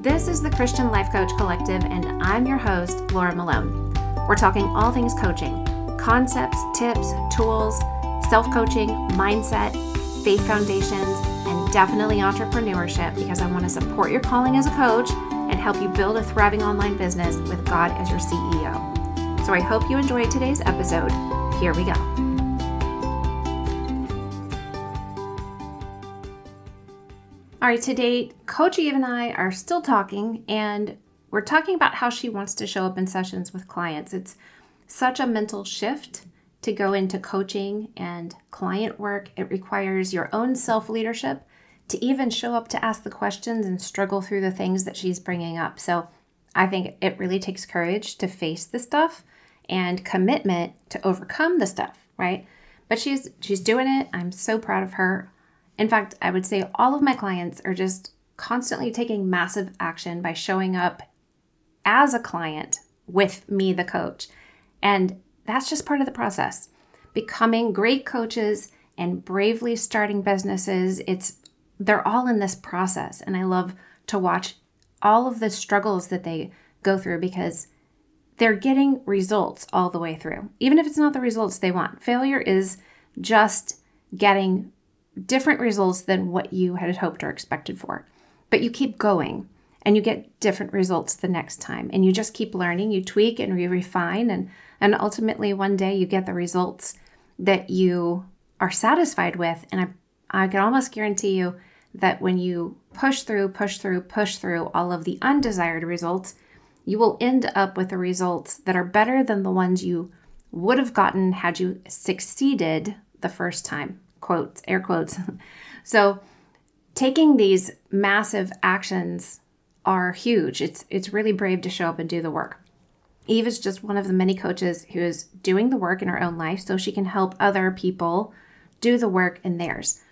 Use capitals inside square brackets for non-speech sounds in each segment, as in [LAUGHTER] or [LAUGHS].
This is the Christian Life Coach Collective, and I'm your host, Laura Malone. We're talking all things coaching concepts, tips, tools, self coaching, mindset, faith foundations, and definitely entrepreneurship because I want to support your calling as a coach and help you build a thriving online business with God as your CEO. So I hope you enjoyed today's episode. Here we go. All right, today, Coach Eve and I are still talking, and we're talking about how she wants to show up in sessions with clients. It's such a mental shift to go into coaching and client work. It requires your own self leadership to even show up to ask the questions and struggle through the things that she's bringing up. So I think it really takes courage to face the stuff and commitment to overcome the stuff, right? But she's she's doing it. I'm so proud of her. In fact, I would say all of my clients are just constantly taking massive action by showing up as a client with me, the coach. And that's just part of the process. Becoming great coaches and bravely starting businesses, it's they're all in this process. And I love to watch all of the struggles that they go through because they're getting results all the way through, even if it's not the results they want. Failure is just getting different results than what you had hoped or expected for. But you keep going and you get different results the next time. And you just keep learning, you tweak and you refine and and ultimately one day you get the results that you are satisfied with. And I, I can almost guarantee you that when you push through, push through, push through all of the undesired results, you will end up with the results that are better than the ones you would have gotten had you succeeded the first time quotes, air quotes. [LAUGHS] so taking these massive actions are huge. It's it's really brave to show up and do the work. Eve is just one of the many coaches who is doing the work in her own life so she can help other people do the work in theirs.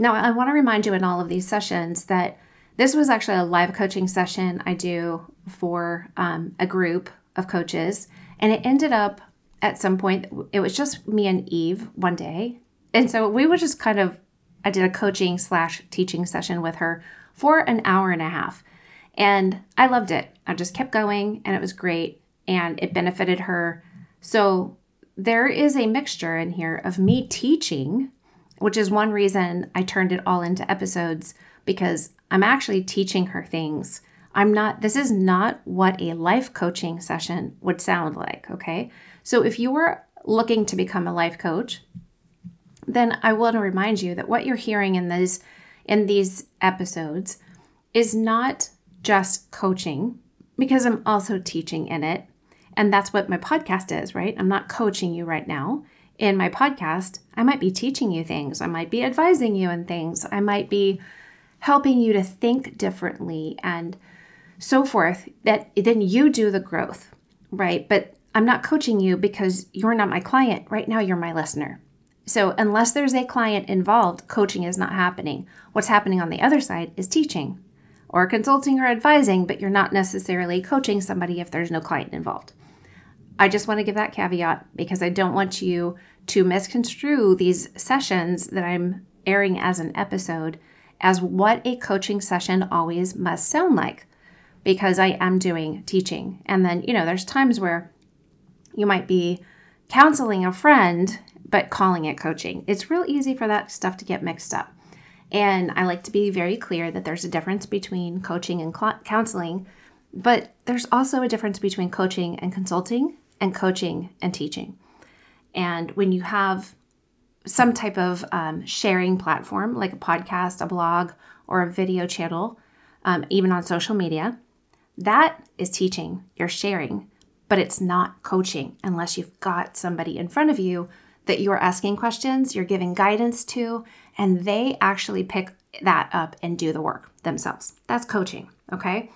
Now, I want to remind you in all of these sessions that this was actually a live coaching session I do for um, a group of coaches. And it ended up at some point, it was just me and Eve one day and so we were just kind of I did a coaching slash teaching session with her for an hour and a half. And I loved it. I just kept going and it was great and it benefited her. So there is a mixture in here of me teaching, which is one reason I turned it all into episodes because I'm actually teaching her things. I'm not, this is not what a life coaching session would sound like. Okay. So if you were looking to become a life coach, then I want to remind you that what you're hearing in these in these episodes is not just coaching because I'm also teaching in it. And that's what my podcast is, right? I'm not coaching you right now. In my podcast, I might be teaching you things. I might be advising you in things. I might be helping you to think differently and so forth that then you do the growth, right? But I'm not coaching you because you're not my client. Right now, you're my listener. So, unless there's a client involved, coaching is not happening. What's happening on the other side is teaching or consulting or advising, but you're not necessarily coaching somebody if there's no client involved. I just want to give that caveat because I don't want you to misconstrue these sessions that I'm airing as an episode as what a coaching session always must sound like because I am doing teaching. And then, you know, there's times where you might be counseling a friend but calling it coaching. It's real easy for that stuff to get mixed up. And I like to be very clear that there's a difference between coaching and cl- counseling, but there's also a difference between coaching and consulting and coaching and teaching. And when you have some type of um, sharing platform like a podcast, a blog, or a video channel, um, even on social media, that is teaching. You're sharing, but it's not coaching unless you've got somebody in front of you that you are asking questions, you're giving guidance to, and they actually pick that up and do the work themselves. That's coaching, okay?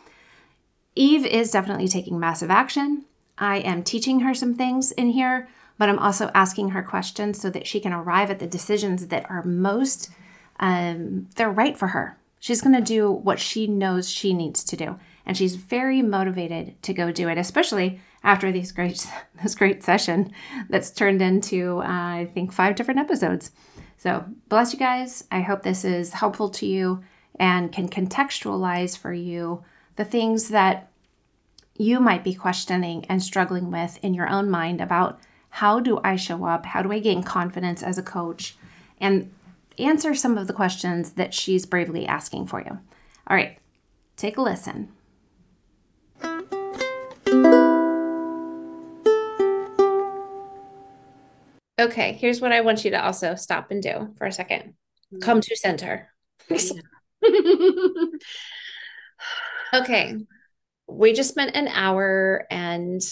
Eve is definitely taking massive action. I am teaching her some things in here, but I'm also asking her questions so that she can arrive at the decisions that are most um, they're right for her. She's going to do what she knows she needs to do, and she's very motivated to go do it, especially after these great [LAUGHS] this great session that's turned into uh, I think five different episodes. So bless you guys. I hope this is helpful to you and can contextualize for you the things that you might be questioning and struggling with in your own mind about how do I show up? How do I gain confidence as a coach? And answer some of the questions that she's bravely asking for you. All right, take a listen. Okay, here's what I want you to also stop and do for a 2nd mm-hmm. Come to center. [LAUGHS] okay. We just spent an hour and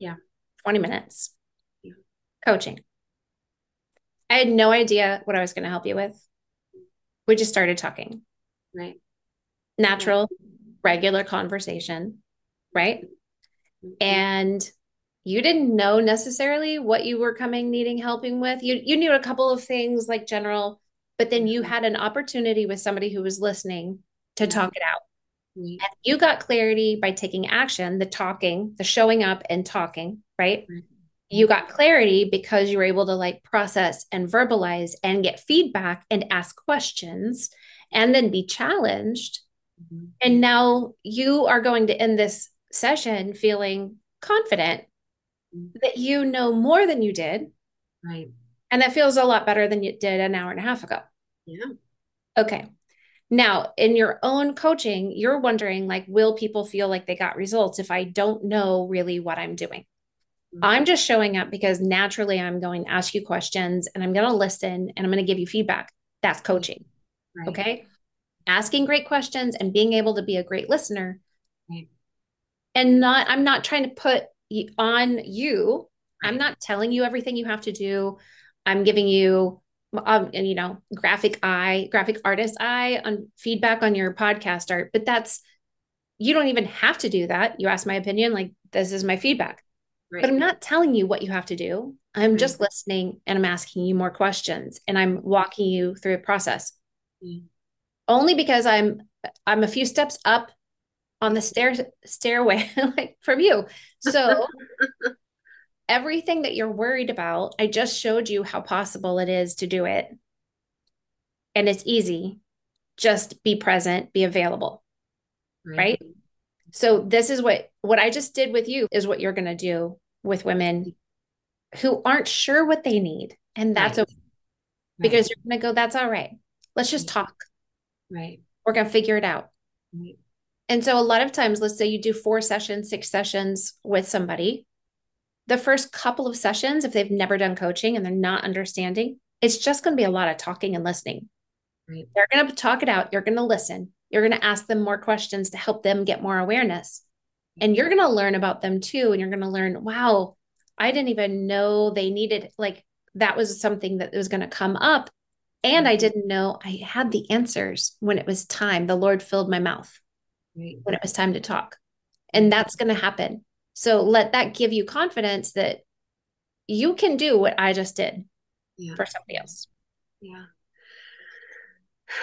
yeah, 20 minutes yeah. coaching. I had no idea what I was going to help you with. We just started talking. Right. Natural, yeah. regular conversation. Right. Mm-hmm. And you didn't know necessarily what you were coming needing helping with. You you knew a couple of things like general, but then you mm-hmm. had an opportunity with somebody who was listening to talk it out. And you got clarity by taking action, the talking, the showing up and talking, right? You got clarity because you were able to like process and verbalize and get feedback and ask questions and then be challenged. Mm-hmm. And now you are going to end this session feeling confident mm-hmm. That you know more than you did. Right. And that feels a lot better than you did an hour and a half ago. Yeah. Okay. Now, in your own coaching, you're wondering like, will people feel like they got results if I don't know really what I'm doing? Mm-hmm. I'm just showing up because naturally I'm going to ask you questions and I'm going to listen and I'm going to give you feedback. That's coaching. Right. Okay. Asking great questions and being able to be a great listener. Right. And not, I'm not trying to put on you. I'm not telling you everything you have to do. I'm giving you um, and you know graphic eye graphic artist eye on feedback on your podcast art but that's you don't even have to do that you ask my opinion like this is my feedback right. but i'm not telling you what you have to do i'm right. just listening and i'm asking you more questions and i'm walking you through a process mm. only because i'm i'm a few steps up on the stair stairway [LAUGHS] like from you so [LAUGHS] everything that you're worried about, I just showed you how possible it is to do it. And it's easy. Just be present, be available. Right. right? So this is what what I just did with you is what you're going to do with women who aren't sure what they need. And that's right. okay. Because right. you're going to go that's all right. Let's just talk. Right. We're going to figure it out. And so a lot of times let's say you do 4 sessions, 6 sessions with somebody the first couple of sessions, if they've never done coaching and they're not understanding, it's just going to be a lot of talking and listening. Right. They're going to talk it out. You're going to listen. You're going to ask them more questions to help them get more awareness. And you're going to learn about them too. And you're going to learn, wow, I didn't even know they needed, like, that was something that was going to come up. And I mm-hmm. didn't know I had the answers when it was time. The Lord filled my mouth right. when it was time to talk. And that's going to happen. So let that give you confidence that you can do what I just did yeah. for somebody else. Yeah. [SIGHS]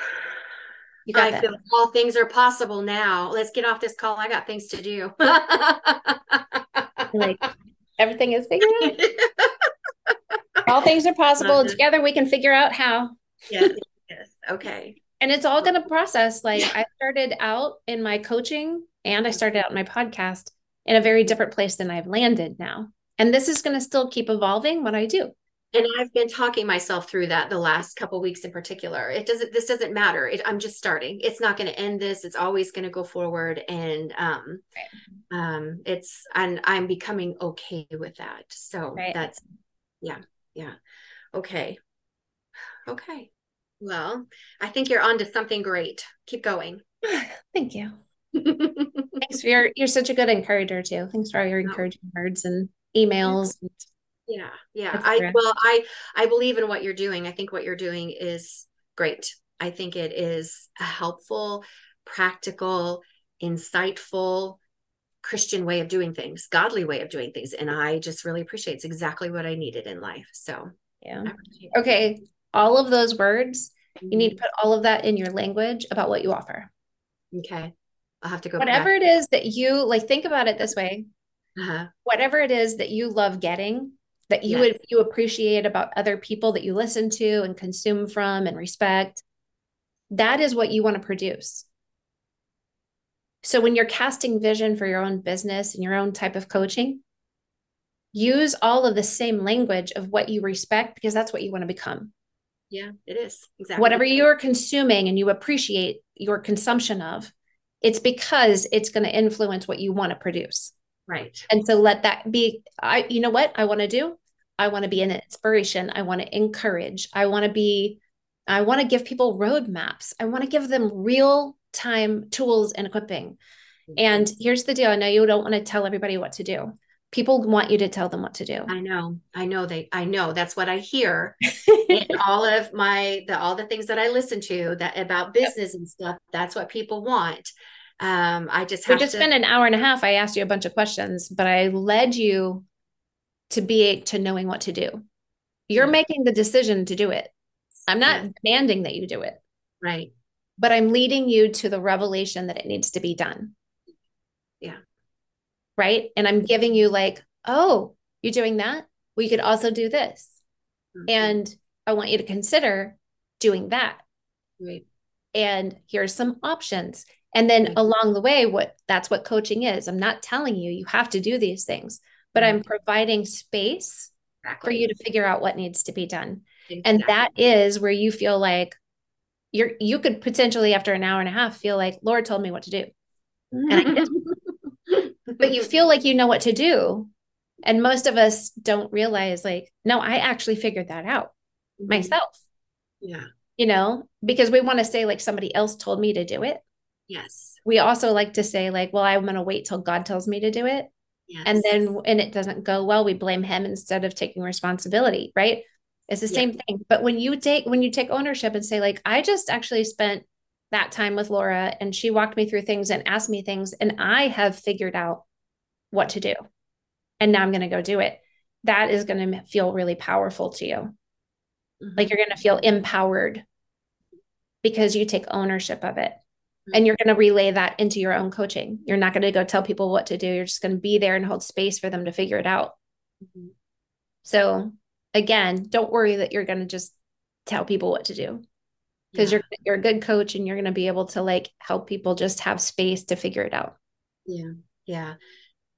You got I that. feel all things are possible now. Let's get off this call. I got things to do. [LAUGHS] like everything is figured out. [LAUGHS] all things are possible. Together we can figure out how. Yes. Yes. Okay. And it's all going [LAUGHS] to process. Like I started out in my coaching and I started out in my podcast in a very different place than I've landed now. And this is going to still keep evolving what I do. And I've been talking myself through that the last couple weeks in particular. It doesn't this doesn't matter. It, I'm just starting. It's not going to end this. It's always going to go forward and um right. um it's and I'm becoming okay with that. So right. that's yeah. Yeah. Okay. Okay. Well, I think you're on to something great. Keep going. [LAUGHS] Thank you. Thanks for your, you're such a good encourager too. Thanks for all your oh. encouraging words and emails. Yeah. Yeah. I, well, I, I believe in what you're doing. I think what you're doing is great. I think it is a helpful, practical, insightful, Christian way of doing things, godly way of doing things. And I just really appreciate it's exactly what I needed in life. So, yeah. Okay. All of those words, you need to mm-hmm. put all of that in your language about what you offer. Okay. I'll have to go. Whatever back. it is that you like, think about it this way. Uh-huh. Whatever it is that you love getting, that you yes. would you appreciate about other people that you listen to and consume from and respect, that is what you want to produce. So when you're casting vision for your own business and your own type of coaching, use all of the same language of what you respect because that's what you want to become. Yeah, it is. Exactly. Whatever you're consuming and you appreciate your consumption of, it's because it's going to influence what you want to produce. Right. And so let that be I you know what I want to do? I want to be an inspiration. I want to encourage. I want to be I want to give people roadmaps. I want to give them real time tools and equipping. Mm-hmm. And here's the deal. I know you don't want to tell everybody what to do people want you to tell them what to do. I know i know they i know that's what i hear [LAUGHS] in all of my the all the things that i listen to that about business yep. and stuff that's what people want. Um i just we just to- spent an hour and a half i asked you a bunch of questions but i led you to be to knowing what to do. You're yeah. making the decision to do it. I'm not yeah. demanding that you do it. Right. But i'm leading you to the revelation that it needs to be done. Yeah right? And I'm giving you like, oh, you're doing that? We could also do this. Mm-hmm. And I want you to consider doing that. Right. And here's some options. And then right. along the way, what that's what coaching is. I'm not telling you you have to do these things, but right. I'm providing space exactly. for you to figure out what needs to be done. Exactly. And that is where you feel like you're you could potentially after an hour and a half feel like Laura told me what to do. And I [LAUGHS] but you feel like you know what to do. And most of us don't realize, like, no, I actually figured that out mm-hmm. myself. Yeah. You know, because we want to say, like, somebody else told me to do it. Yes. We also like to say, like, well, I'm going to wait till God tells me to do it. Yes. And then when it doesn't go well, we blame him instead of taking responsibility, right? It's the yeah. same thing. But when you take when you take ownership and say, like, I just actually spent that time with Laura and she walked me through things and asked me things and I have figured out what to do. And now I'm going to go do it. That is going to feel really powerful to you. Mm-hmm. Like you're going to feel empowered because you take ownership of it. Mm-hmm. And you're going to relay that into your own coaching. You're not going to go tell people what to do. You're just going to be there and hold space for them to figure it out. Mm-hmm. So, again, don't worry that you're going to just tell people what to do because yeah. you're you're a good coach and you're going to be able to like help people just have space to figure it out. Yeah. Yeah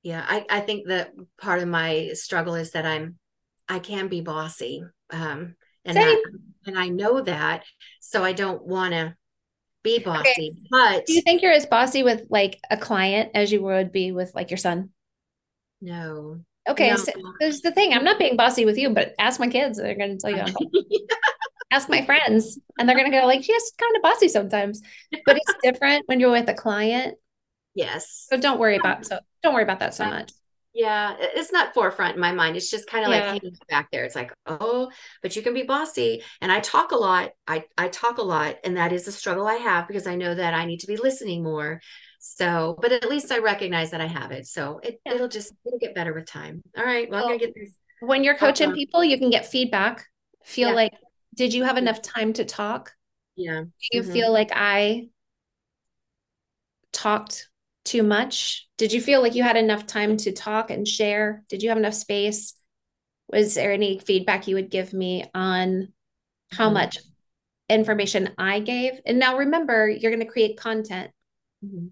yeah i i think that part of my struggle is that i'm i can be bossy um and Same. that, and i know that so i don't want to be bossy okay. but do you think you're as bossy with like a client as you would be with like your son no okay no. so there's the thing i'm not being bossy with you but ask my kids they're going to tell you [LAUGHS] ask my friends and they're going to go like she's kind of bossy sometimes but it's different when you're with a client Yes. So don't worry about so don't worry about that so much. Yeah, it's not forefront in my mind. It's just kind of yeah. like hanging back there. It's like, oh, but you can be bossy. And I talk a lot. I I talk a lot, and that is a struggle I have because I know that I need to be listening more. So, but at least I recognize that I have it. So it, yeah. it'll just it'll get better with time. All right. Well, well I'm gonna get this. When you're coaching people, you can get feedback. Feel yeah. like, did you have enough time to talk? Yeah. Do you mm-hmm. feel like I talked too much? Did you feel like you had enough time to talk and share? Did you have enough space? Was there any feedback you would give me on how mm-hmm. much information I gave? And now remember, you're going to create content. Mm-hmm.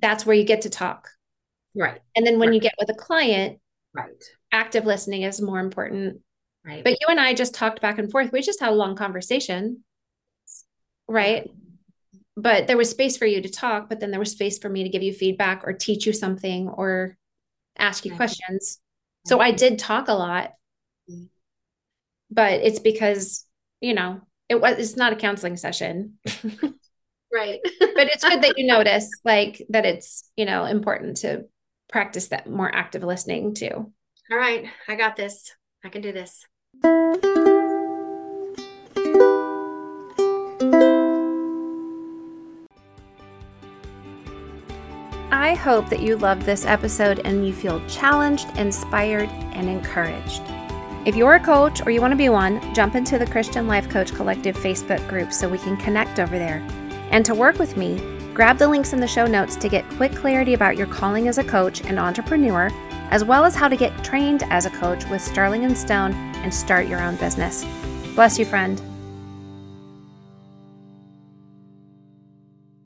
That's where you get to talk. Right. And then when right. you get with a client, right. Active listening is more important. Right. But you and I just talked back and forth. We just had a long conversation. Right but there was space for you to talk but then there was space for me to give you feedback or teach you something or ask you right. questions. So i did talk a lot. Mm-hmm. but it's because you know it was it's not a counseling session. [LAUGHS] Right. But it's good that you [LAUGHS] notice like that it's you know important to practice that more active listening too. All right. I got this. I can do this I hope that you loved this episode and you feel challenged, inspired, and encouraged. If you're a coach or you want to be one, jump into the Christian Life Coach Collective Facebook group so we can connect over there. And to work with me, grab the links in the show notes to get quick clarity about your calling as a coach and entrepreneur, as well as how to get trained as a coach with Sterling and Stone and start your own business. Bless you, friend.